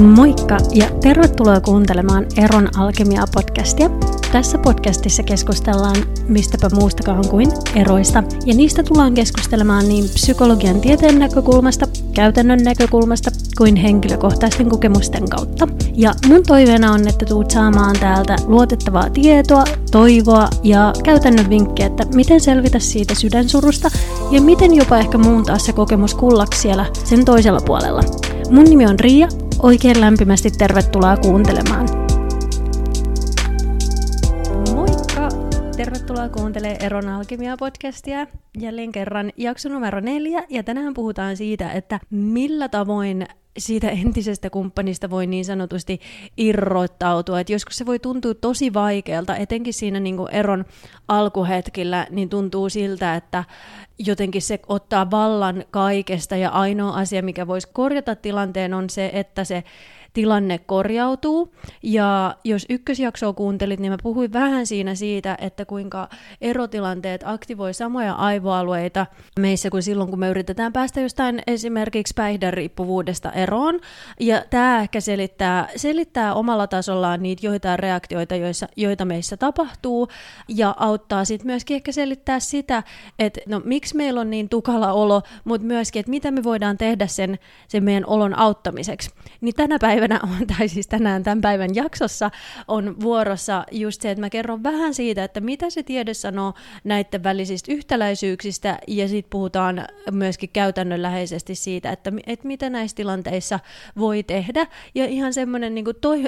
Moikka ja tervetuloa kuuntelemaan Eron Alkemia-podcastia. Tässä podcastissa keskustellaan mistäpä muustakaan kuin eroista, ja niistä tullaan keskustelemaan niin psykologian tieteen näkökulmasta, käytännön näkökulmasta kuin henkilökohtaisten kokemusten kautta. Ja mun toiveena on, että tuut saamaan täältä luotettavaa tietoa, toivoa ja käytännön vinkkejä, että miten selvitä siitä sydänsurusta ja miten jopa ehkä muuntaa se kokemus kullaksi siellä sen toisella puolella. Mun nimi on Riia Oikein lämpimästi tervetuloa kuuntelemaan. Tervetuloa kuuntelemaan Eron Alkemia-podcastia jälleen kerran jakso numero neljä. Ja tänään puhutaan siitä, että millä tavoin siitä entisestä kumppanista voi niin sanotusti irrottautua. Et joskus se voi tuntua tosi vaikealta, etenkin siinä niin kuin eron alkuhetkillä, niin tuntuu siltä, että jotenkin se ottaa vallan kaikesta ja ainoa asia, mikä voisi korjata tilanteen on se, että se tilanne korjautuu. Ja jos ykkösjaksoa kuuntelit, niin mä puhuin vähän siinä siitä, että kuinka erotilanteet aktivoi samoja aivoalueita meissä kuin silloin, kun me yritetään päästä jostain esimerkiksi päihderiippuvuudesta eroon. Ja tämä ehkä selittää, selittää omalla tasollaan niitä joitain reaktioita, joissa, joita meissä tapahtuu, ja auttaa sitten myöskin ehkä selittää sitä, että no miksi meillä on niin tukala olo, mutta myöskin, että mitä me voidaan tehdä sen, sen meidän olon auttamiseksi. Niin tänä päivänä päivänä tai siis tänään tämän päivän jaksossa on vuorossa just se, että mä kerron vähän siitä, että mitä se tiede sanoo näiden välisistä yhtäläisyyksistä, ja sitten puhutaan myöskin käytännönläheisesti siitä, että, että mitä näissä tilanteissa voi tehdä, ja ihan semmoinen niin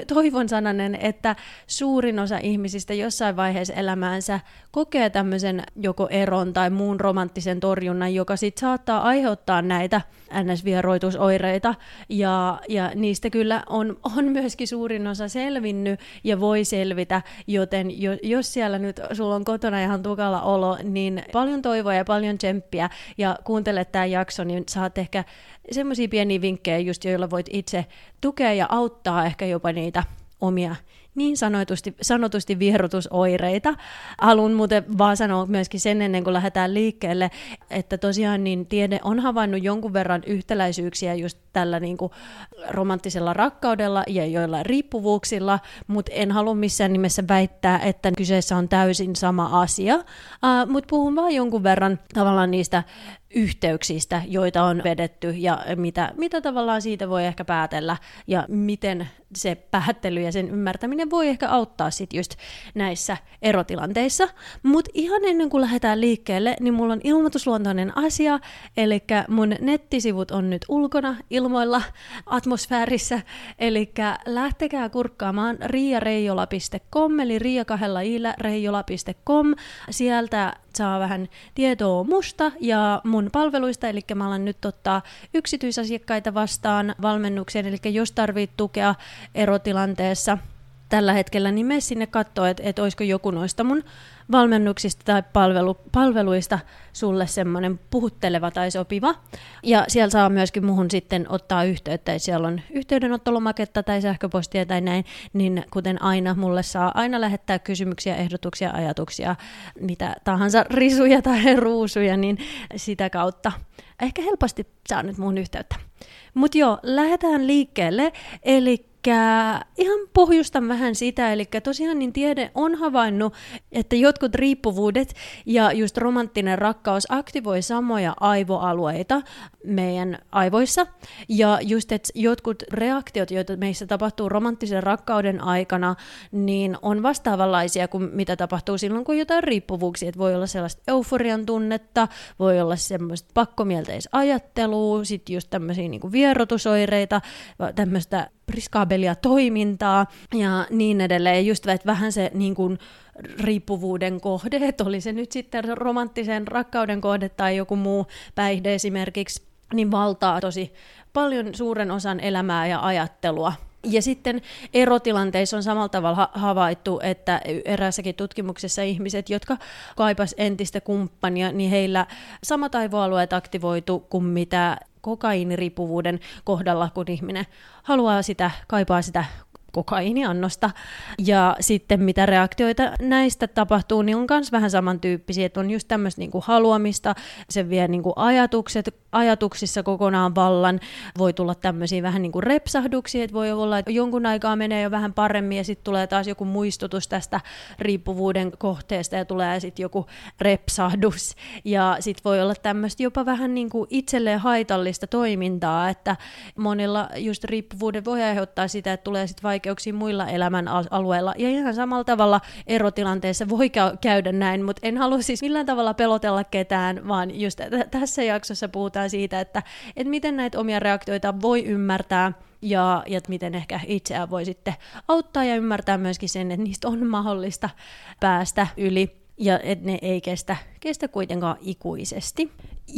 toivon sananen, että suurin osa ihmisistä jossain vaiheessa elämäänsä kokee tämmöisen joko eron tai muun romanttisen torjunnan, joka sitten saattaa aiheuttaa näitä NS-vieroitusoireita, ja, ja niistä kyllä on, on myöskin suurin osa selvinnyt ja voi selvitä, joten jo, jos siellä nyt sulla on kotona ihan tukala olo, niin paljon toivoa ja paljon tsemppiä, ja kuuntele tämä jakso, niin saat ehkä semmoisia pieniä vinkkejä just, joilla voit itse tukea ja auttaa ehkä jopa niitä omia niin sanotusti, sanotusti vierotusoireita. Haluan muuten vaan sanoa myöskin sen ennen kuin lähdetään liikkeelle, että tosiaan niin tiede on havainnut jonkun verran yhtäläisyyksiä just tällä niin kuin romanttisella rakkaudella ja joilla riippuvuuksilla, mutta en halua missään nimessä väittää, että kyseessä on täysin sama asia, uh, mutta puhun vaan jonkun verran tavallaan niistä yhteyksistä, joita on vedetty ja mitä, mitä tavallaan siitä voi ehkä päätellä ja miten se päättely ja sen ymmärtäminen voi ehkä auttaa sit just näissä erotilanteissa. Mutta ihan ennen kuin lähdetään liikkeelle, niin mulla on ilmoitusluontoinen asia, eli mun nettisivut on nyt ulkona ilmoilla atmosfäärissä, eli lähtekää kurkkaamaan riareijola.com, eli riia kahdella reijola.com, sieltä saa vähän tietoa musta ja mun palveluista, eli mä alan nyt ottaa yksityisasiakkaita vastaan valmennukseen, eli jos tarvit tukea erotilanteessa tällä hetkellä, niin mene sinne katsoa, että, että olisiko joku noista mun valmennuksista tai palvelu, palveluista sulle semmoinen puhutteleva tai sopiva. Ja siellä saa myöskin muhun sitten ottaa yhteyttä, että siellä on yhteydenottolomaketta tai sähköpostia tai näin, niin kuten aina, mulle saa aina lähettää kysymyksiä, ehdotuksia, ajatuksia, mitä tahansa risuja tai ruusuja, niin sitä kautta ehkä helposti saa nyt muun yhteyttä. Mutta joo, lähdetään liikkeelle. Eli ihan pohjustan vähän sitä, eli tosiaan niin tiede on havainnut, että jotkut riippuvuudet ja just romanttinen rakkaus aktivoi samoja aivoalueita meidän aivoissa, ja just, että jotkut reaktiot, joita meissä tapahtuu romanttisen rakkauden aikana, niin on vastaavanlaisia kuin mitä tapahtuu silloin, kun jotain riippuvuuksia, että voi olla sellaista euforian tunnetta, voi olla semmoista pakkomielteisajattelua, sitten just tämmöisiä niin vierotusoireita, tämmöistä priskaabelia toimintaa ja niin edelleen. Just että vähän se niin kuin, riippuvuuden kohde, että oli se nyt sitten romanttisen rakkauden kohde tai joku muu päihde esimerkiksi, niin valtaa tosi paljon suuren osan elämää ja ajattelua. Ja sitten erotilanteissa on samalla tavalla havaittu, että eräässäkin tutkimuksessa ihmiset, jotka kaipas entistä kumppania, niin heillä samat aivoalueet aktivoitu kuin mitä kokainiriippuvuuden kohdalla, kun ihminen haluaa sitä, kaipaa sitä kokainiannosta. Ja sitten mitä reaktioita näistä tapahtuu, niin on myös vähän samantyyppisiä, että on just tämmöistä niin haluamista, se vie niin ajatukset, ajatuksissa kokonaan vallan, voi tulla tämmöisiä vähän niin kuin repsahduksia, että voi olla, että jonkun aikaa menee jo vähän paremmin ja sitten tulee taas joku muistutus tästä riippuvuuden kohteesta ja tulee sitten joku repsahdus. Ja sitten voi olla tämmöistä jopa vähän niin kuin itselleen haitallista toimintaa, että monilla just riippuvuuden voi aiheuttaa sitä, että tulee sitten vaikeuksia muilla elämän alueilla. Ja ihan samalla tavalla erotilanteessa voi käydä näin, mutta en halua siis millään tavalla pelotella ketään, vaan just t- tässä jaksossa puhutaan siitä, että, että miten näitä omia reaktioita voi ymmärtää, ja, ja miten ehkä itseään voi sitten auttaa ja ymmärtää myöskin sen, että niistä on mahdollista päästä yli ja että ne ei kestä, kestä kuitenkaan ikuisesti.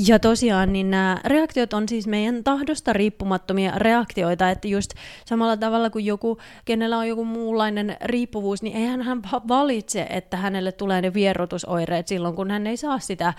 Ja tosiaan niin nämä reaktiot on siis meidän tahdosta riippumattomia reaktioita, että just samalla tavalla kuin joku, kenellä on joku muunlainen riippuvuus, niin eihän hän valitse, että hänelle tulee ne vierotusoireet silloin, kun hän ei saa sitä,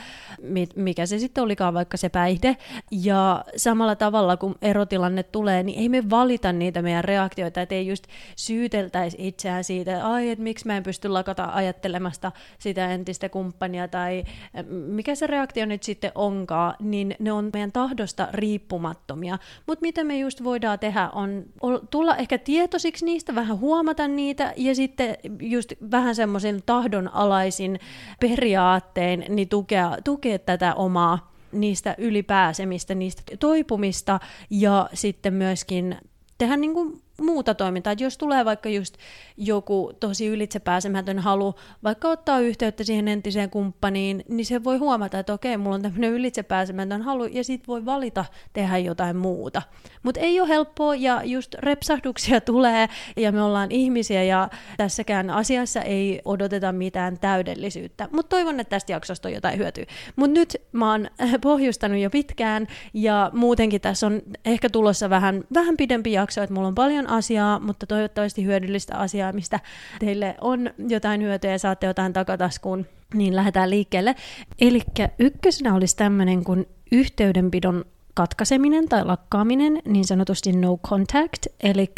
mikä se sitten olikaan vaikka se päihde. Ja samalla tavalla kun erotilanne tulee, niin ei me valita niitä meidän reaktioita, että ei just syyteltäisi itseään siitä, ai, että miksi mä en pysty lakata ajattelemasta sitä entistä kumppania, tai mikä se reaktio nyt sitten on, onkaan, niin ne on meidän tahdosta riippumattomia. Mutta mitä me just voidaan tehdä on tulla ehkä tietoisiksi niistä, vähän huomata niitä ja sitten just vähän semmoisen tahdonalaisin periaattein niin tukea, tukea tätä omaa niistä ylipääsemistä, niistä toipumista ja sitten myöskin tehdä niin kuin muuta toimintaa. Että jos tulee vaikka just joku tosi ylitsepääsemätön halu vaikka ottaa yhteyttä siihen entiseen kumppaniin, niin se voi huomata, että okei, mulla on tämmöinen ylitsepääsemätön halu, ja sitten voi valita tehdä jotain muuta. Mutta ei ole helppoa, ja just repsahduksia tulee, ja me ollaan ihmisiä, ja tässäkään asiassa ei odoteta mitään täydellisyyttä. Mutta toivon, että tästä jaksosta on jotain hyötyä. Mutta nyt mä oon pohjustanut jo pitkään, ja muutenkin tässä on ehkä tulossa vähän, vähän pidempi jakso, että mulla on paljon asiaa, mutta toivottavasti hyödyllistä asiaa, mistä teille on jotain hyötyä ja saatte jotain takataskuun, niin lähdetään liikkeelle. Eli ykkösenä olisi tämmöinen kuin yhteydenpidon katkaiseminen tai lakkaaminen, niin sanotusti no contact, eli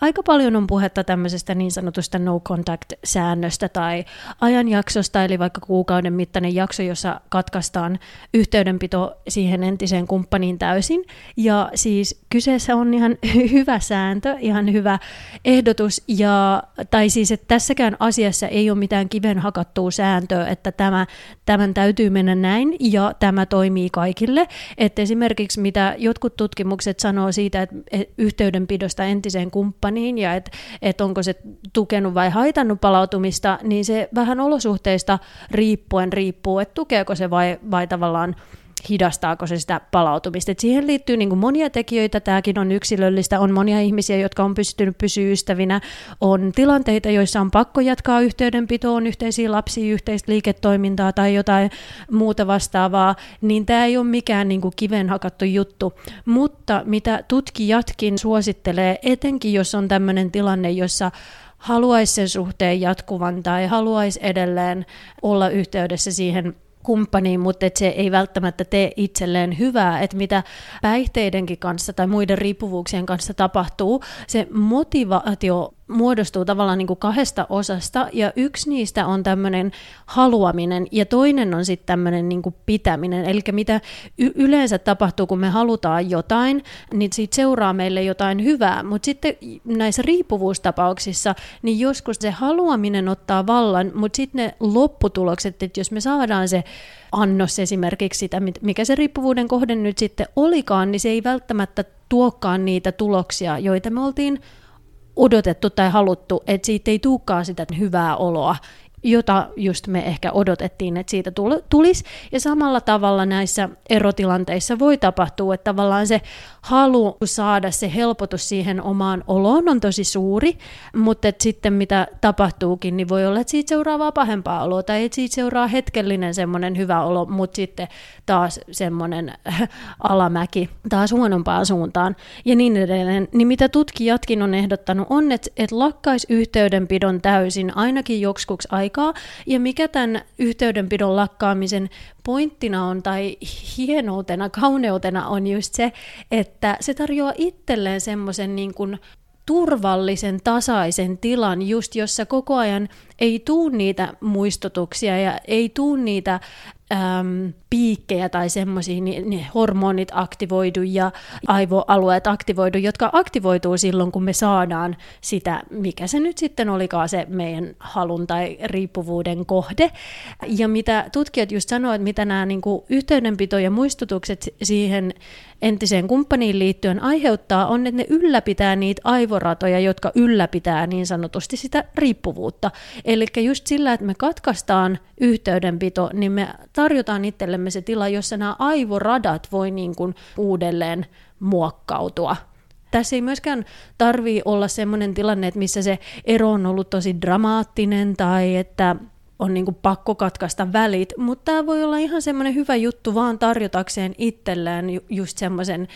aika paljon on puhetta tämmöisestä niin sanotusta no contact-säännöstä tai ajanjaksosta, eli vaikka kuukauden mittainen jakso, jossa katkaistaan yhteydenpito siihen entiseen kumppaniin täysin, ja siis kyseessä on ihan hyvä sääntö, ihan hyvä ehdotus, ja, tai siis, että tässäkään asiassa ei ole mitään kiven hakattua sääntöä, että tämä, tämän täytyy mennä näin, ja tämä toimii kaikille, että esimerkiksi esimerkiksi mitä jotkut tutkimukset sanoo siitä, että yhteydenpidosta entiseen kumppaniin ja että, että onko se tukenut vai haitannut palautumista, niin se vähän olosuhteista riippuen riippuu, että tukeeko se vai, vai tavallaan hidastaako se sitä palautumista. Et siihen liittyy niin kuin monia tekijöitä, tämäkin on yksilöllistä, on monia ihmisiä, jotka on pystynyt pysyä ystävinä, on tilanteita, joissa on pakko jatkaa yhteydenpitoa, on yhteisiä lapsia, yhteistä liiketoimintaa tai jotain muuta vastaavaa, niin tämä ei ole mikään niin kuin kiven hakattu juttu. Mutta mitä tutkijatkin suosittelee, etenkin jos on tämmöinen tilanne, jossa haluaisi sen suhteen jatkuvan tai haluaisi edelleen olla yhteydessä siihen kumppaniin, mutta että se ei välttämättä tee itselleen hyvää, että mitä päihteidenkin kanssa tai muiden riippuvuuksien kanssa tapahtuu, se motivaatio muodostuu tavallaan niin kuin kahdesta osasta, ja yksi niistä on tämmöinen haluaminen, ja toinen on sitten tämmöinen niin pitäminen. Eli mitä y- yleensä tapahtuu, kun me halutaan jotain, niin siitä seuraa meille jotain hyvää, mutta sitten näissä riippuvuustapauksissa, niin joskus se haluaminen ottaa vallan, mutta sitten ne lopputulokset, että jos me saadaan se annos esimerkiksi sitä, mikä se riippuvuuden kohde nyt sitten olikaan, niin se ei välttämättä tuokaan niitä tuloksia, joita me oltiin odotettu tai haluttu, että siitä ei tulekaan sitä hyvää oloa, jota just me ehkä odotettiin, että siitä tulisi. Ja samalla tavalla näissä erotilanteissa voi tapahtua, että tavallaan se halu saada se helpotus siihen omaan oloon on tosi suuri, mutta että sitten mitä tapahtuukin, niin voi olla, että siitä seuraa pahempaa oloa, tai että siitä seuraa hetkellinen semmoinen hyvä olo, mutta sitten taas semmoinen alamäki taas huonompaan suuntaan, ja niin edelleen. Niin mitä tutkijatkin on ehdottanut on, että, että lakkais yhteydenpidon täysin ainakin joksikuksi aikaa, ja mikä tämän yhteydenpidon lakkaamisen pointtina on, tai hienoutena, kauneutena on just se, että se tarjoaa itselleen semmoisen niin kuin turvallisen, tasaisen tilan, just jossa koko ajan ei tuu niitä muistutuksia ja ei tuu niitä äm, piikkejä tai semmoisia, niin ne hormonit aktivoidu ja aivoalueet aktivoidu, jotka aktivoituu silloin, kun me saadaan sitä, mikä se nyt sitten olikaan se meidän halun tai riippuvuuden kohde. Ja mitä tutkijat just sanoivat, mitä nämä niin kuin, yhteydenpito ja muistutukset siihen entiseen kumppaniin liittyen aiheuttaa, on, että ne ylläpitää niitä aivoratoja, jotka ylläpitää niin sanotusti sitä riippuvuutta. Eli just sillä, että me katkaistaan yhteydenpito, niin me tarjotaan itsellemme se tila, jossa nämä aivoradat voi niin kuin uudelleen muokkautua. Tässä ei myöskään tarvii olla sellainen tilanne, että missä se ero on ollut tosi dramaattinen tai että on niin kuin pakko katkaista välit, mutta tämä voi olla ihan semmoinen hyvä juttu vaan tarjotakseen itselleen just semmoisen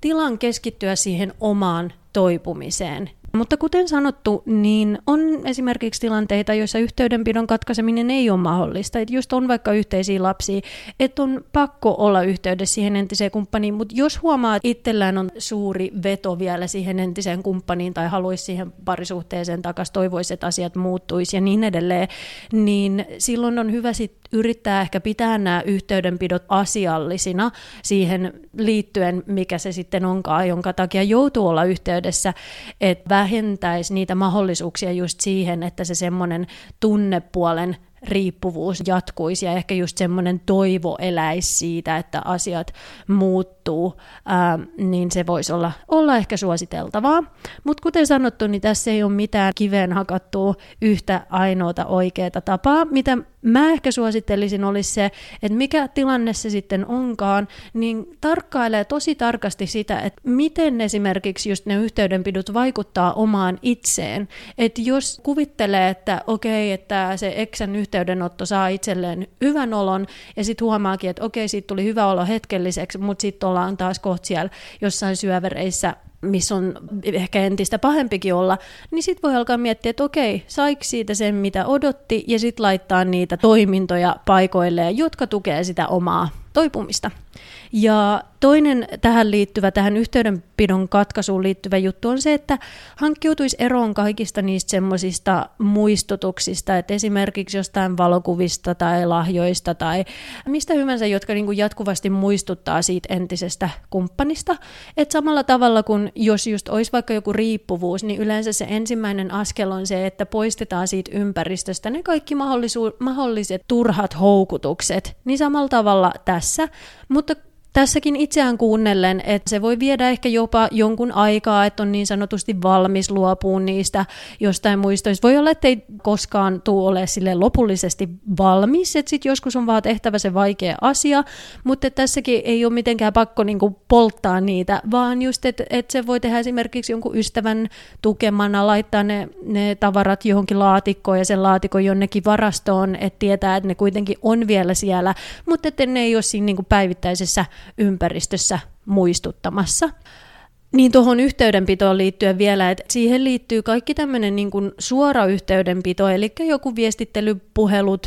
tilan keskittyä siihen omaan toipumiseen mutta kuten sanottu, niin on esimerkiksi tilanteita, joissa yhteydenpidon katkaiseminen ei ole mahdollista. Että just on vaikka yhteisiä lapsia, että on pakko olla yhteydessä siihen entiseen kumppaniin, mutta jos huomaa, että itsellään on suuri veto vielä siihen entiseen kumppaniin tai haluaisi siihen parisuhteeseen takaisin, toivoisi, että asiat muuttuisi ja niin edelleen, niin silloin on hyvä sit yrittää ehkä pitää nämä yhteydenpidot asiallisina siihen liittyen, mikä se sitten onkaan, jonka takia joutuu olla yhteydessä, että vähentäisi niitä mahdollisuuksia just siihen, että se semmoinen tunnepuolen riippuvuus jatkuisi ja ehkä just semmoinen toivo eläisi siitä, että asiat muuttuu, ää, niin se voisi olla, olla ehkä suositeltavaa. Mutta kuten sanottu, niin tässä ei ole mitään kiveen hakattua yhtä ainoata oikeaa tapaa. Mitä mä ehkä suosittelisin olisi se, että mikä tilanne se sitten onkaan, niin tarkkailee tosi tarkasti sitä, että miten esimerkiksi just ne yhteydenpidot vaikuttaa omaan itseen. Että jos kuvittelee, että okei, että se eksän yhteydenotto saa itselleen hyvän olon ja sitten huomaakin, että okei, siitä tuli hyvä olo hetkelliseksi, mutta sitten ollaan taas kohta siellä jossain syövereissä missä on ehkä entistä pahempikin olla, niin sitten voi alkaa miettiä, että okei, saiko siitä sen, mitä odotti, ja sitten laittaa niitä toimintoja paikoilleen, jotka tukee sitä omaa toipumista. Ja toinen tähän liittyvä, tähän yhteydenpidon katkaisuun liittyvä juttu on se, että hankkiutuisi eroon kaikista niistä semmoisista muistutuksista, että esimerkiksi jostain valokuvista tai lahjoista tai mistä hyvänsä, jotka niin kuin jatkuvasti muistuttaa siitä entisestä kumppanista. Että samalla tavalla kuin jos just olisi vaikka joku riippuvuus, niin yleensä se ensimmäinen askel on se, että poistetaan siitä ympäristöstä ne kaikki mahdolliset turhat houkutukset. Niin samalla tavalla tässä, mutta tässäkin itseään kuunnellen, että se voi viedä ehkä jopa jonkun aikaa, että on niin sanotusti valmis luopuun niistä jostain muistoista. Voi olla, että ei koskaan tule ole sille lopullisesti valmis, että sitten joskus on vaan tehtävä se vaikea asia, mutta tässäkin ei ole mitenkään pakko niinku polttaa niitä, vaan just, että et se voi tehdä esimerkiksi jonkun ystävän tukemana, laittaa ne, ne tavarat johonkin laatikkoon ja sen laatikon jonnekin varastoon, että tietää, että ne kuitenkin on vielä siellä, mutta että ne ei ole siinä niinku päivittäisessä ympäristössä muistuttamassa. Niin tuohon yhteydenpitoon liittyen vielä, että siihen liittyy kaikki tämmöinen niin kuin suora yhteydenpito, eli joku viestittelypuhelut,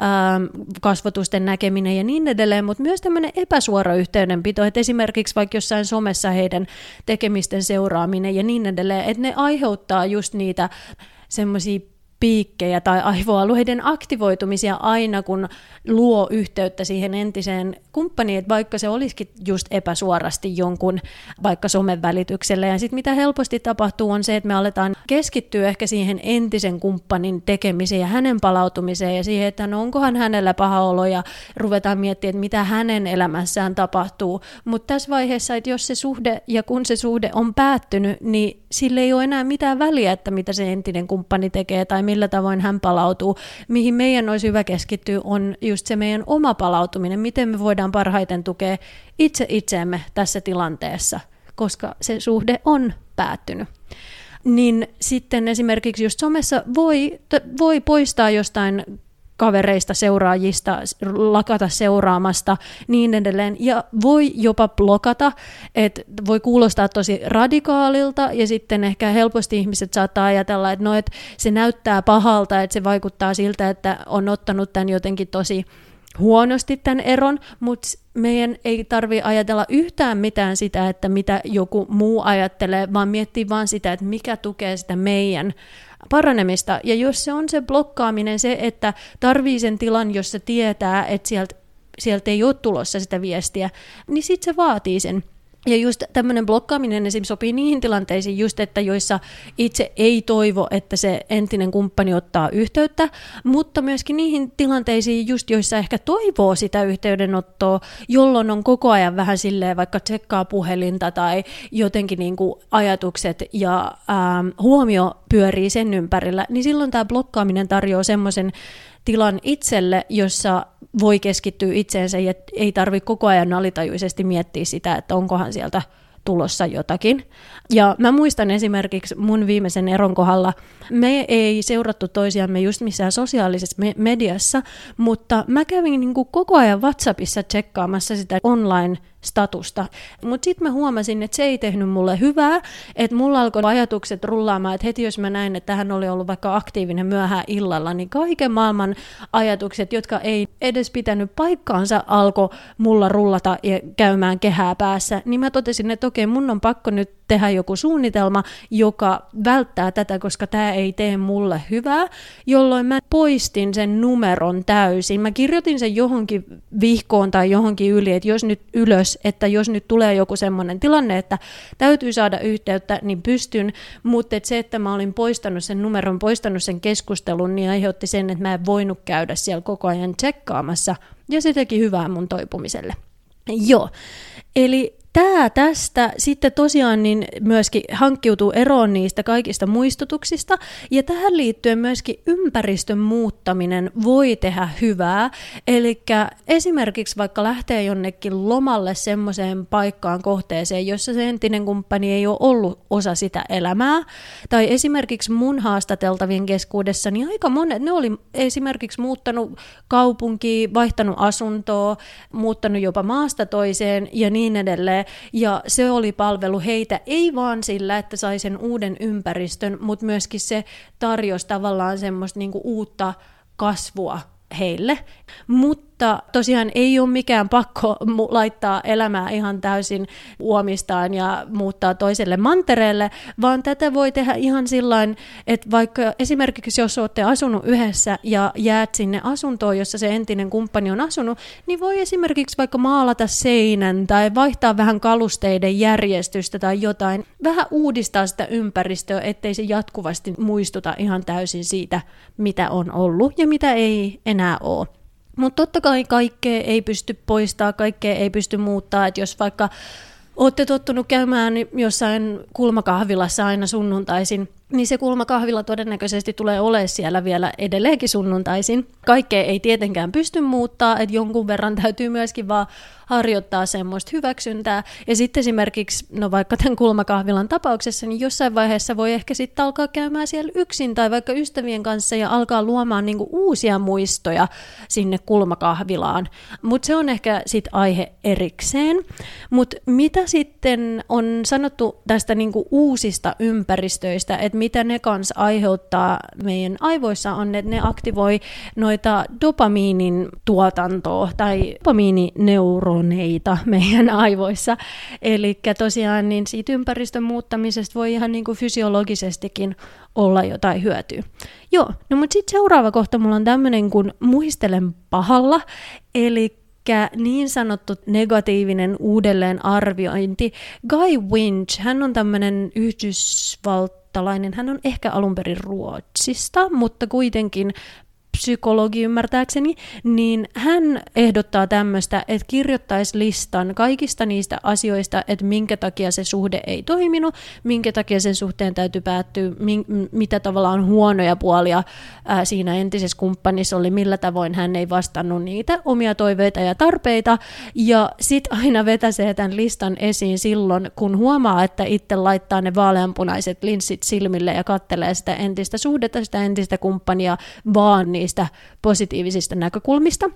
ää, kasvotusten näkeminen ja niin edelleen, mutta myös tämmöinen epäsuora yhteydenpito, että esimerkiksi vaikka jossain somessa heidän tekemisten seuraaminen ja niin edelleen, että ne aiheuttaa just niitä semmoisia piikkejä tai aivoalueiden aktivoitumisia aina, kun luo yhteyttä siihen entiseen kumppaniin, että vaikka se olisikin just epäsuorasti jonkun vaikka somen välityksellä. Ja sitten mitä helposti tapahtuu on se, että me aletaan keskittyä ehkä siihen entisen kumppanin tekemiseen ja hänen palautumiseen ja siihen, että no onkohan hänellä paha olo ja ruvetaan miettimään, että mitä hänen elämässään tapahtuu. Mutta tässä vaiheessa, että jos se suhde ja kun se suhde on päättynyt, niin sille ei ole enää mitään väliä, että mitä se entinen kumppani tekee tai millä tavoin hän palautuu. Mihin meidän olisi hyvä keskittyä on just se meidän oma palautuminen, miten me voidaan parhaiten tukea itse itseemme tässä tilanteessa, koska se suhde on päättynyt niin sitten esimerkiksi just somessa voi, voi poistaa jostain kavereista, seuraajista, lakata seuraamasta, niin edelleen. Ja voi jopa blokata, että voi kuulostaa tosi radikaalilta ja sitten ehkä helposti ihmiset saattaa ajatella, että no, että se näyttää pahalta, että se vaikuttaa siltä, että on ottanut tämän jotenkin tosi huonosti tämän eron, mutta meidän ei tarvi ajatella yhtään mitään sitä, että mitä joku muu ajattelee, vaan miettiä vaan sitä, että mikä tukee sitä meidän paranemista. Ja jos se on se blokkaaminen, se, että tarvii sen tilan, jossa tietää, että sieltä sieltä ei ole tulossa sitä viestiä, niin sitten se vaatii sen. Ja just tämmöinen blokkaaminen esimerkiksi sopii niihin tilanteisiin just, että joissa itse ei toivo, että se entinen kumppani ottaa yhteyttä, mutta myöskin niihin tilanteisiin just, joissa ehkä toivoo sitä yhteydenottoa, jolloin on koko ajan vähän silleen vaikka tsekkaa puhelinta tai jotenkin niin kuin ajatukset ja ähm, huomio pyörii sen ympärillä, niin silloin tämä blokkaaminen tarjoaa semmoisen tilan itselle, jossa voi keskittyä itseensä ja ei tarvitse koko ajan alitajuisesti miettiä sitä, että onkohan sieltä tulossa jotakin. Ja mä muistan esimerkiksi mun viimeisen eron kohdalla, me ei seurattu toisiamme just missään sosiaalisessa me- mediassa, mutta mä kävin niin kuin koko ajan WhatsAppissa tsekkaamassa sitä online statusta. Mutta sitten mä huomasin, että se ei tehnyt mulle hyvää, että mulla alkoi ajatukset rullaamaan, että heti jos mä näin, että hän oli ollut vaikka aktiivinen myöhään illalla, niin kaiken maailman ajatukset, jotka ei edes pitänyt paikkaansa, alkoi mulla rullata ja käymään kehää päässä, niin mä totesin, että okei, mun on pakko nyt tehdä joku suunnitelma, joka välttää tätä, koska tämä ei tee mulle hyvää, jolloin mä poistin sen numeron täysin. Mä kirjoitin sen johonkin vihkoon tai johonkin yli, että jos nyt ylös, että jos nyt tulee joku semmoinen tilanne, että täytyy saada yhteyttä, niin pystyn, mutta et se, että mä olin poistanut sen numeron, poistanut sen keskustelun, niin aiheutti sen, että mä en voinut käydä siellä koko ajan tsekkaamassa, ja se teki hyvää mun toipumiselle. Joo, eli tämä tästä sitten tosiaan niin myöskin hankkiutuu eroon niistä kaikista muistutuksista, ja tähän liittyen myöskin ympäristön muuttaminen voi tehdä hyvää, eli esimerkiksi vaikka lähtee jonnekin lomalle semmoiseen paikkaan kohteeseen, jossa se entinen kumppani ei ole ollut osa sitä elämää, tai esimerkiksi mun haastateltavien keskuudessa, niin aika monet, ne oli esimerkiksi muuttanut kaupunkiin, vaihtanut asuntoa, muuttanut jopa maasta toiseen ja niin edelleen, ja se oli palvelu heitä ei vaan sillä, että sai sen uuden ympäristön, mutta myöskin se tarjosi tavallaan semmoista niinku uutta kasvua heille. Mutta tosiaan ei ole mikään pakko laittaa elämää ihan täysin uomistaan ja muuttaa toiselle mantereelle, vaan tätä voi tehdä ihan sillain, että vaikka esimerkiksi jos olette asunut yhdessä ja jäät sinne asuntoon, jossa se entinen kumppani on asunut, niin voi esimerkiksi vaikka maalata seinän tai vaihtaa vähän kalusteiden järjestystä tai jotain, vähän uudistaa sitä ympäristöä, ettei se jatkuvasti muistuta ihan täysin siitä, mitä on ollut ja mitä ei enää ole. Mutta totta kai kaikkea ei pysty poistaa, kaikkea ei pysty muuttaa, että jos vaikka olette tottunut käymään jossain kulmakahvilassa aina sunnuntaisin, niin se kulmakahvila todennäköisesti tulee olemaan siellä vielä edelleenkin sunnuntaisin. Kaikkea ei tietenkään pysty muuttaa, että jonkun verran täytyy myöskin vaan harjoittaa semmoista hyväksyntää. Ja sitten esimerkiksi, no vaikka tämän kulmakahvilan tapauksessa, niin jossain vaiheessa voi ehkä sitten alkaa käymään siellä yksin tai vaikka ystävien kanssa ja alkaa luomaan niinku uusia muistoja sinne kulmakahvilaan. Mutta se on ehkä sitten aihe erikseen. Mutta mitä sitten on sanottu tästä niinku uusista ympäristöistä, että mitä ne kanssa aiheuttaa meidän aivoissa on, että ne aktivoi noita dopamiinin tuotantoa tai dopamiinineuroneita meidän aivoissa. Eli tosiaan niin siitä ympäristön muuttamisesta voi ihan niin kuin fysiologisestikin olla jotain hyötyä. Joo, no mutta sitten seuraava kohta mulla on tämmöinen kuin muistelen pahalla, eli niin sanottu negatiivinen uudelleenarviointi. Guy Winch, hän on tämmöinen Yhdysvalt ruotsalainen. Hän on ehkä alun perin Ruotsista, mutta kuitenkin psykologi ymmärtääkseni, niin hän ehdottaa tämmöistä, että kirjoittaisi listan kaikista niistä asioista, että minkä takia se suhde ei toiminut, minkä takia sen suhteen täytyy päättyä, mitä tavallaan huonoja puolia ää, siinä entisessä kumppanissa oli, millä tavoin hän ei vastannut niitä omia toiveita ja tarpeita, ja sitten aina vetäsee tämän listan esiin silloin, kun huomaa, että itse laittaa ne vaaleanpunaiset linssit silmille ja kattelee sitä entistä suhdetta, sitä entistä kumppania vaan niin niistä positiivisista näkökulmista.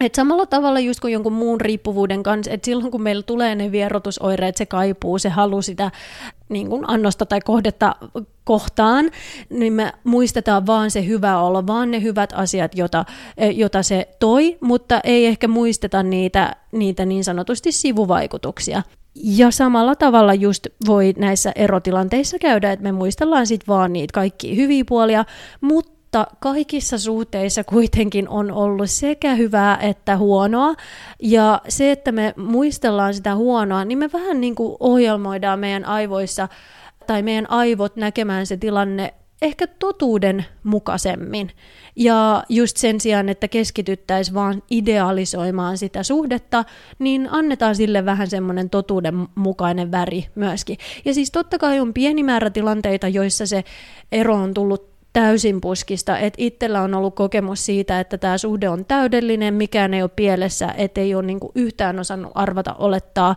et samalla tavalla just kuin jonkun muun riippuvuuden kanssa, että silloin kun meillä tulee ne vierotusoireet, se kaipuu, se halu sitä niin kuin annosta tai kohdetta kohtaan, niin me muistetaan vaan se hyvä olo, vaan ne hyvät asiat, jota, eh, jota se toi, mutta ei ehkä muisteta niitä, niitä niin sanotusti sivuvaikutuksia. Ja samalla tavalla just voi näissä erotilanteissa käydä, että me muistellaan sitten vaan niitä kaikki hyviä puolia, mutta mutta kaikissa suhteissa kuitenkin on ollut sekä hyvää että huonoa. Ja se, että me muistellaan sitä huonoa, niin me vähän niin kuin ohjelmoidaan meidän aivoissa tai meidän aivot näkemään se tilanne ehkä totuuden mukaisemmin. Ja just sen sijaan, että keskityttäisiin vaan idealisoimaan sitä suhdetta, niin annetaan sille vähän semmoinen totuuden mukainen väri myöskin. Ja siis totta kai on pieni määrä tilanteita, joissa se ero on tullut täysin puskista, että itsellä on ollut kokemus siitä, että tämä suhde on täydellinen, mikään ei ole pielessä, ettei ole niinku yhtään osannut arvata, olettaa,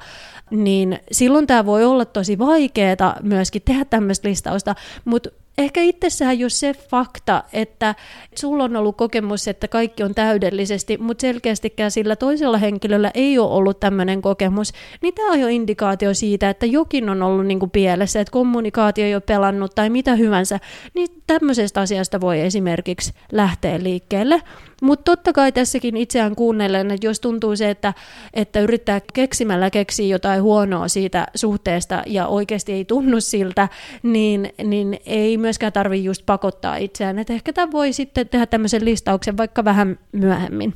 niin silloin tämä voi olla tosi vaikeaa myöskin tehdä tämmöistä listausta, mutta ehkä itsessään just se fakta, että sulla on ollut kokemus, että kaikki on täydellisesti, mutta selkeästikään sillä toisella henkilöllä ei ole ollut tämmöinen kokemus, niin tämä on jo indikaatio siitä, että jokin on ollut niin kuin pielessä, että kommunikaatio ei ole pelannut tai mitä hyvänsä, niin tämmöisestä asiasta voi esimerkiksi lähteä liikkeelle. Mutta totta kai tässäkin itseään kuunnellen, että jos tuntuu se, että, että yrittää keksimällä keksiä jotain huonoa siitä suhteesta ja oikeasti ei tunnu siltä, niin, niin ei myöskään tarvitse just pakottaa itseään. Että ehkä tämä voi sitten tehdä tämmöisen listauksen vaikka vähän myöhemmin.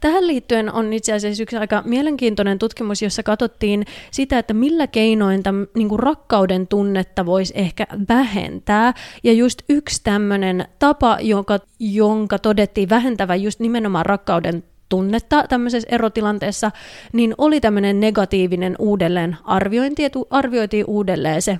Tähän liittyen on itse asiassa yksi aika mielenkiintoinen tutkimus, jossa katsottiin sitä, että millä keinoin tämän, niin kuin rakkauden tunnetta voisi ehkä vähentää. Ja just yksi tämmöinen tapa, jonka, jonka todettiin vähentävä just nimenomaan rakkauden tunnetta tämmöisessä erotilanteessa, niin oli tämmöinen negatiivinen uudelleen arviointi, että arvioitiin uudelleen se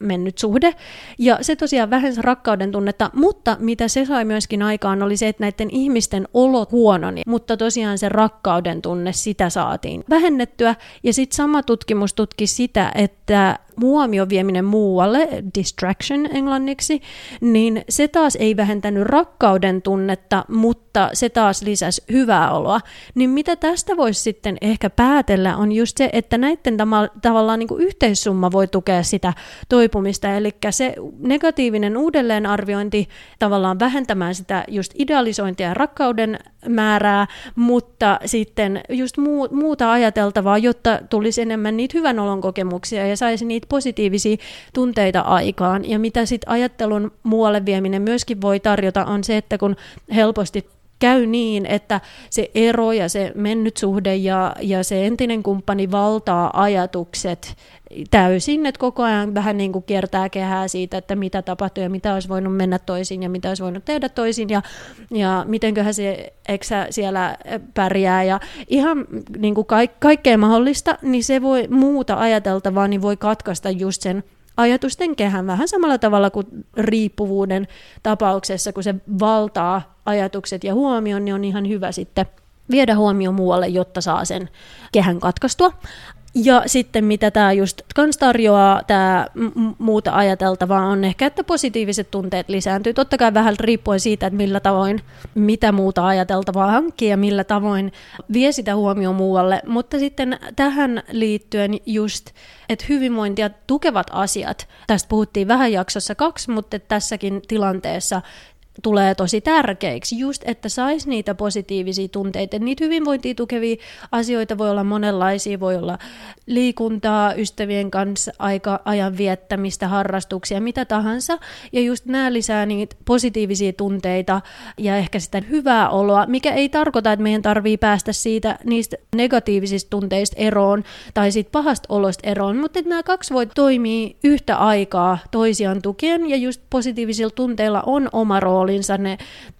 mennyt suhde. Ja se tosiaan vähensi rakkauden tunnetta, mutta mitä se sai myöskin aikaan oli se, että näiden ihmisten olot huononi, mutta tosiaan se rakkauden tunne, sitä saatiin vähennettyä. Ja sitten sama tutkimus tutki sitä, että huomion vieminen muualle, distraction englanniksi, niin se taas ei vähentänyt rakkauden tunnetta, mutta se taas lisäsi hyvää oloa. Niin mitä tästä voisi sitten ehkä päätellä on just se, että näiden tavallaan niin kuin yhteissumma voi tukea sitä toipumista, eli se negatiivinen uudelleenarviointi tavallaan vähentämään sitä just idealisointia ja rakkauden määrää, mutta sitten just muu, muuta ajateltavaa, jotta tulisi enemmän niitä hyvän olon kokemuksia ja saisi niitä positiivisia tunteita aikaan. Ja mitä sitten ajattelun muualle vieminen myöskin voi tarjota on se, että kun helposti käy niin, että se ero ja se mennyt suhde ja, ja se entinen kumppani valtaa ajatukset täysin, että koko ajan vähän niin kuin kiertää kehää siitä, että mitä tapahtuu ja mitä olisi voinut mennä toisin ja mitä olisi voinut tehdä toisin ja, ja mitenköhän se eksä siellä pärjää ja ihan niin kuin kaik, kaikkea mahdollista, niin se voi muuta ajateltavaa, niin voi katkaista just sen ajatusten kehän vähän samalla tavalla kuin riippuvuuden tapauksessa, kun se valtaa ajatukset ja huomion, niin on ihan hyvä sitten viedä huomio muualle, jotta saa sen kehän katkaistua. Ja sitten mitä tämä just kans tarjoaa, tämä muuta ajateltavaa on ehkä, että positiiviset tunteet lisääntyy. Totta kai vähän riippuen siitä, että millä tavoin, mitä muuta ajateltavaa hankkii ja millä tavoin vie sitä huomioon muualle. Mutta sitten tähän liittyen just, että hyvinvointia tukevat asiat, tästä puhuttiin vähän jaksossa kaksi, mutta tässäkin tilanteessa tulee tosi tärkeiksi, just että saisi niitä positiivisia tunteita. Niitä hyvinvointia tukevia asioita voi olla monenlaisia, voi olla liikuntaa, ystävien kanssa aika ajan viettämistä, harrastuksia, mitä tahansa. Ja just nämä lisää niitä positiivisia tunteita ja ehkä sitä hyvää oloa, mikä ei tarkoita, että meidän tarvii päästä siitä niistä negatiivisista tunteista eroon tai siitä pahasta olosta eroon, mutta että nämä kaksi voi toimia yhtä aikaa toisiaan tukien ja just positiivisilla tunteilla on oma rooli roolinsa, ne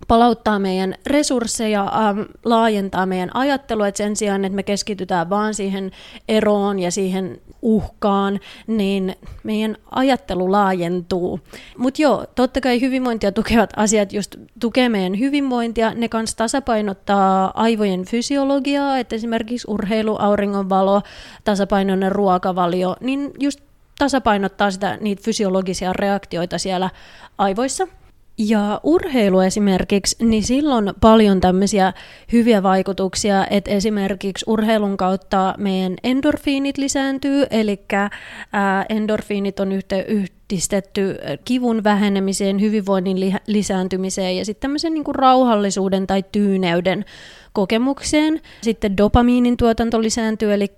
palauttaa meidän resursseja, ähm, laajentaa meidän ajattelua, että sen sijaan, että me keskitytään vaan siihen eroon ja siihen uhkaan, niin meidän ajattelu laajentuu. Mutta joo, totta kai hyvinvointia tukevat asiat just tukee meidän hyvinvointia, ne kanssa tasapainottaa aivojen fysiologiaa, että esimerkiksi urheilu, auringonvalo, tasapainoinen ruokavalio, niin just tasapainottaa sitä, niitä fysiologisia reaktioita siellä aivoissa – Ja urheilu esimerkiksi, niin silloin on paljon tämmöisiä hyviä vaikutuksia, että esimerkiksi urheilun kautta meidän endorfiinit lisääntyy, eli endorfiinit on yhte, yhdistetty kivun vähenemiseen, hyvinvoinnin li, lisääntymiseen ja sitten tämmöisen niin rauhallisuuden tai tyyneyden kokemukseen. Sitten dopamiinin tuotanto lisääntyy, eli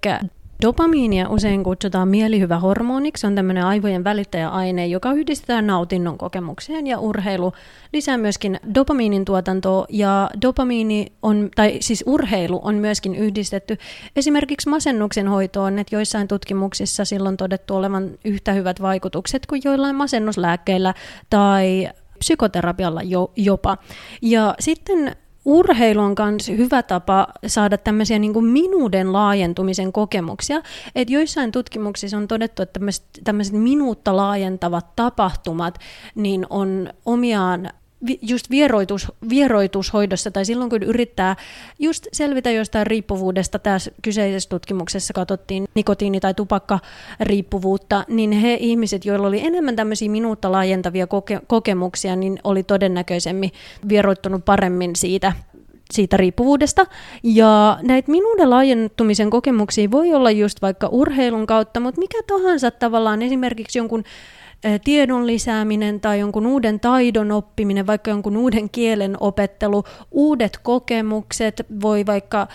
Dopamiinia usein kutsutaan mielihyvähormoniksi. Se on tämmöinen aivojen välittäjäaine, joka yhdistetään nautinnon kokemukseen ja urheilu lisää myöskin dopamiinin tuotantoa ja dopamiini on, tai siis urheilu on myöskin yhdistetty esimerkiksi masennuksen hoitoon, että joissain tutkimuksissa silloin todettu olevan yhtä hyvät vaikutukset kuin joillain masennuslääkkeillä tai psykoterapialla jo, jopa. Ja sitten urheilu on myös hyvä tapa saada tämmöisiä niin kuin minuuden laajentumisen kokemuksia. Et joissain tutkimuksissa on todettu, että tämmöiset minuutta laajentavat tapahtumat niin on omiaan just vieroitus, vieroitushoidossa tai silloin, kun yrittää just selvitä jostain riippuvuudesta, tässä kyseisessä tutkimuksessa katsottiin nikotiini- tai tupakkariippuvuutta, niin he ihmiset, joilla oli enemmän tämmöisiä minuutta laajentavia koke- kokemuksia, niin oli todennäköisemmin vieroittunut paremmin siitä siitä riippuvuudesta. Ja näitä minuuden laajentumisen kokemuksia voi olla just vaikka urheilun kautta, mutta mikä tahansa tavallaan esimerkiksi jonkun tiedon lisääminen tai jonkun uuden taidon oppiminen, vaikka jonkun uuden kielen opettelu, uudet kokemukset, voi vaikka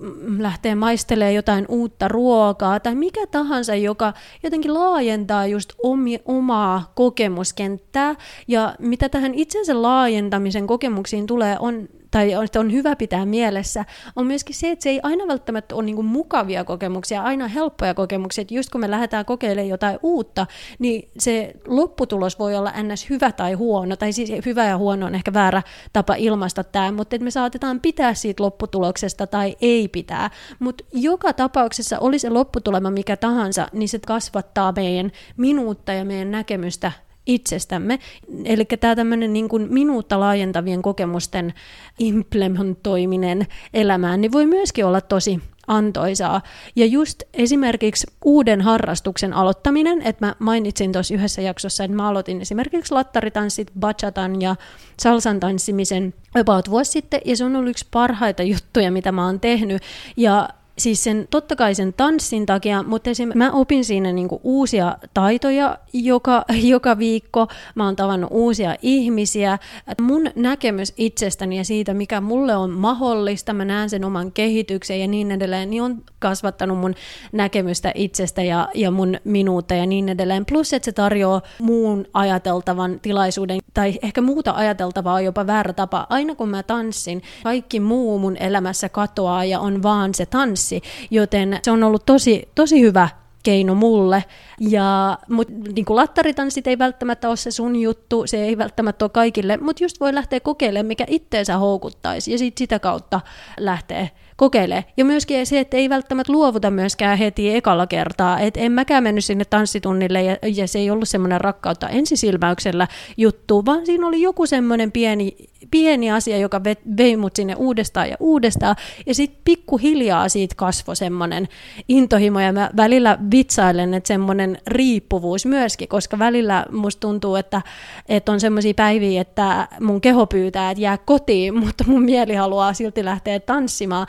mm, lähteä maistelemaan jotain uutta ruokaa tai mikä tahansa, joka jotenkin laajentaa just omi, omaa kokemuskenttää. Ja mitä tähän itsensä laajentamisen kokemuksiin tulee, on tai on, on hyvä pitää mielessä, on myöskin se, että se ei aina välttämättä ole niin mukavia kokemuksia, aina helppoja kokemuksia, että just kun me lähdetään kokeilemaan jotain uutta, niin se lopputulos voi olla ns. hyvä tai huono, tai siis hyvä ja huono on ehkä väärä tapa ilmaista tämä, mutta että me saatetaan pitää siitä lopputuloksesta tai ei pitää, mutta joka tapauksessa oli se lopputulema mikä tahansa, niin se kasvattaa meidän minuutta ja meidän näkemystä itsestämme. Eli tämä tämmöinen niin kuin minuutta laajentavien kokemusten implementoiminen elämään, niin voi myöskin olla tosi antoisaa. Ja just esimerkiksi uuden harrastuksen aloittaminen, että mä mainitsin tuossa yhdessä jaksossa, että mä aloitin esimerkiksi lattaritanssit, bachatan ja salsan tanssimisen about vuosi sitten, ja se on ollut yksi parhaita juttuja, mitä mä oon tehnyt. Ja siis sen, totta kai sen tanssin takia, mutta mä opin siinä niinku uusia taitoja joka, joka viikko, mä oon tavannut uusia ihmisiä. Mun näkemys itsestäni ja siitä, mikä mulle on mahdollista, mä näen sen oman kehityksen ja niin edelleen, niin on kasvattanut mun näkemystä itsestä ja, ja mun minuutta ja niin edelleen. Plus, että se tarjoaa muun ajateltavan tilaisuuden, tai ehkä muuta ajateltavaa jopa väärä tapa. Aina kun mä tanssin, kaikki muu mun elämässä katoaa ja on vaan se tanssi, joten se on ollut tosi, tosi hyvä keino mulle. Ja, mut, niin kuin lattaritanssit ei välttämättä ole se sun juttu, se ei välttämättä ole kaikille, mutta just voi lähteä kokeilemaan, mikä itteensä houkuttaisi, ja sit sitä kautta lähtee kokeilee. Ja myöskin se, että ei välttämättä luovuta myöskään heti ekalla kertaa. Et en mäkään mennyt sinne tanssitunnille ja, ja se ei ollut semmoinen rakkautta ensisilmäyksellä juttu, vaan siinä oli joku semmoinen pieni, pieni asia, joka vei mut sinne uudestaan ja uudestaan. Ja sitten pikkuhiljaa siitä kasvoi semmoinen intohimo ja mä välillä vitsailen, että semmoinen riippuvuus myöskin, koska välillä musta tuntuu, että, että on semmoisia päiviä, että mun keho pyytää, että jää kotiin, mutta mun mieli haluaa silti lähteä tanssimaan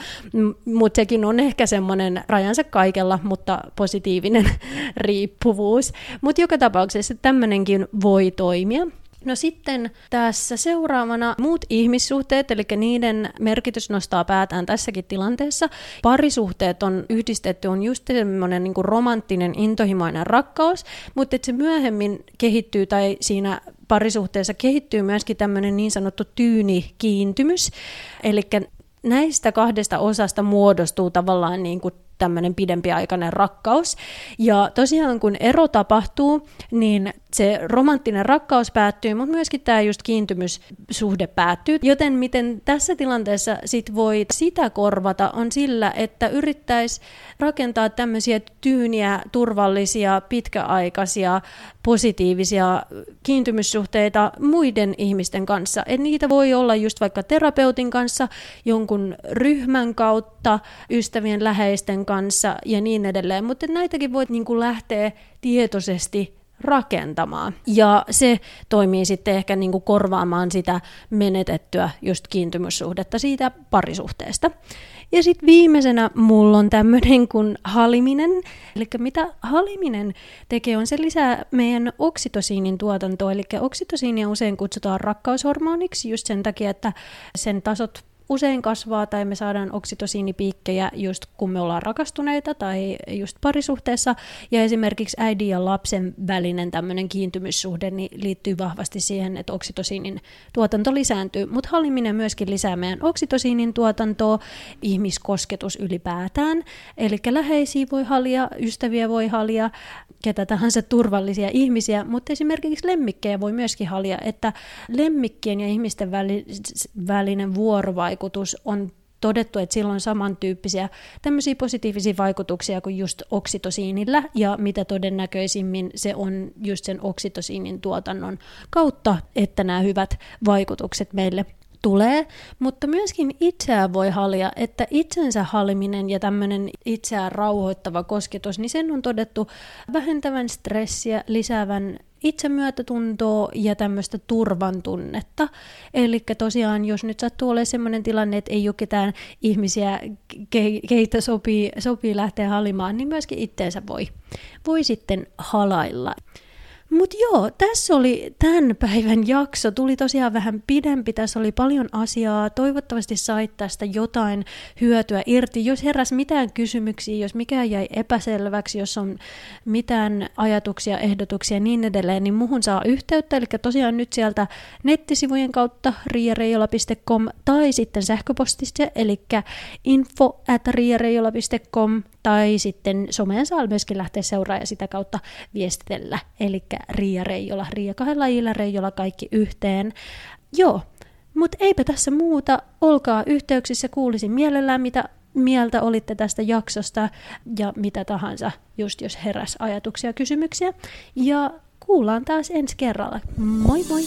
mutta sekin on ehkä semmoinen rajansa kaikella, mutta positiivinen riippuvuus. Mutta joka tapauksessa tämmöinenkin voi toimia. No sitten tässä seuraavana muut ihmissuhteet, eli niiden merkitys nostaa päätään tässäkin tilanteessa. Parisuhteet on yhdistetty, on just semmoinen niin romanttinen, intohimoinen rakkaus, mutta että se myöhemmin kehittyy tai siinä parisuhteessa kehittyy myöskin tämmöinen niin sanottu tyynikiintymys, eli näistä kahdesta osasta muodostuu tavallaan niin kuin tämmöinen pidempiaikainen rakkaus. Ja tosiaan kun ero tapahtuu, niin se romanttinen rakkaus päättyy, mutta myöskin tämä just kiintymyssuhde päättyy. Joten miten tässä tilanteessa sit voi sitä korvata on sillä, että yrittäisi rakentaa tämmöisiä tyyniä, turvallisia, pitkäaikaisia, positiivisia kiintymyssuhteita muiden ihmisten kanssa. Et niitä voi olla just vaikka terapeutin kanssa, jonkun ryhmän kautta, ystävien läheisten kanssa ja niin edelleen. Mutta näitäkin voit niinku lähteä tietoisesti rakentamaan. Ja se toimii sitten ehkä niin kuin korvaamaan sitä menetettyä just kiintymyssuhdetta siitä parisuhteesta. Ja sitten viimeisenä mulla on tämmöinen kuin haliminen. Eli mitä haliminen tekee, on se lisää meidän oksitosiinin tuotantoa. Eli oksitosiinia usein kutsutaan rakkaushormoniksi just sen takia, että sen tasot usein kasvaa tai me saadaan oksitosiinipiikkejä just kun me ollaan rakastuneita tai just parisuhteessa. Ja esimerkiksi äidin ja lapsen välinen tämmöinen kiintymyssuhde niin liittyy vahvasti siihen, että oksitosiinin tuotanto lisääntyy. Mutta halliminen myöskin lisää meidän oksitosiinin tuotantoa, ihmiskosketus ylipäätään. Eli läheisiä voi halia, ystäviä voi halia, ketä tahansa turvallisia ihmisiä, mutta esimerkiksi lemmikkejä voi myöskin halia, että lemmikkien ja ihmisten välinen vuorovaikutus on todettu, että sillä on samantyyppisiä tämmöisiä positiivisia vaikutuksia kuin just oksitosiinillä, ja mitä todennäköisimmin se on just sen oksitosiinin tuotannon kautta, että nämä hyvät vaikutukset meille tulee, mutta myöskin itseään voi halia, että itsensä haliminen ja tämmöinen itseään rauhoittava kosketus, niin sen on todettu vähentävän stressiä, lisäävän itsemyötätuntoa ja tämmöistä turvan tunnetta. Eli tosiaan, jos nyt sattuu olemaan sellainen tilanne, että ei ole ketään ihmisiä, keitä sopii, sopii lähteä halimaan, niin myöskin itteensä voi, voi sitten halailla. Mutta joo, tässä oli tämän päivän jakso. Tuli tosiaan vähän pidempi, tässä oli paljon asiaa. Toivottavasti sait tästä jotain hyötyä irti. Jos heräs mitään kysymyksiä, jos mikään jäi epäselväksi, jos on mitään ajatuksia, ehdotuksia ja niin edelleen, niin muhun saa yhteyttä. Eli tosiaan nyt sieltä nettisivujen kautta riareijola.com tai sitten sähköpostissa, eli info at tai sitten someen saa myöskin lähteä seuraamaan ja sitä kautta viestitellä. Eli Riia Reijola, Riia kahdella iillä Reijola kaikki yhteen. Joo, mutta eipä tässä muuta. Olkaa yhteyksissä, kuulisin mielellään mitä mieltä olitte tästä jaksosta ja mitä tahansa, just jos heräs ajatuksia ja kysymyksiä. Ja kuullaan taas ensi kerralla. Moi moi!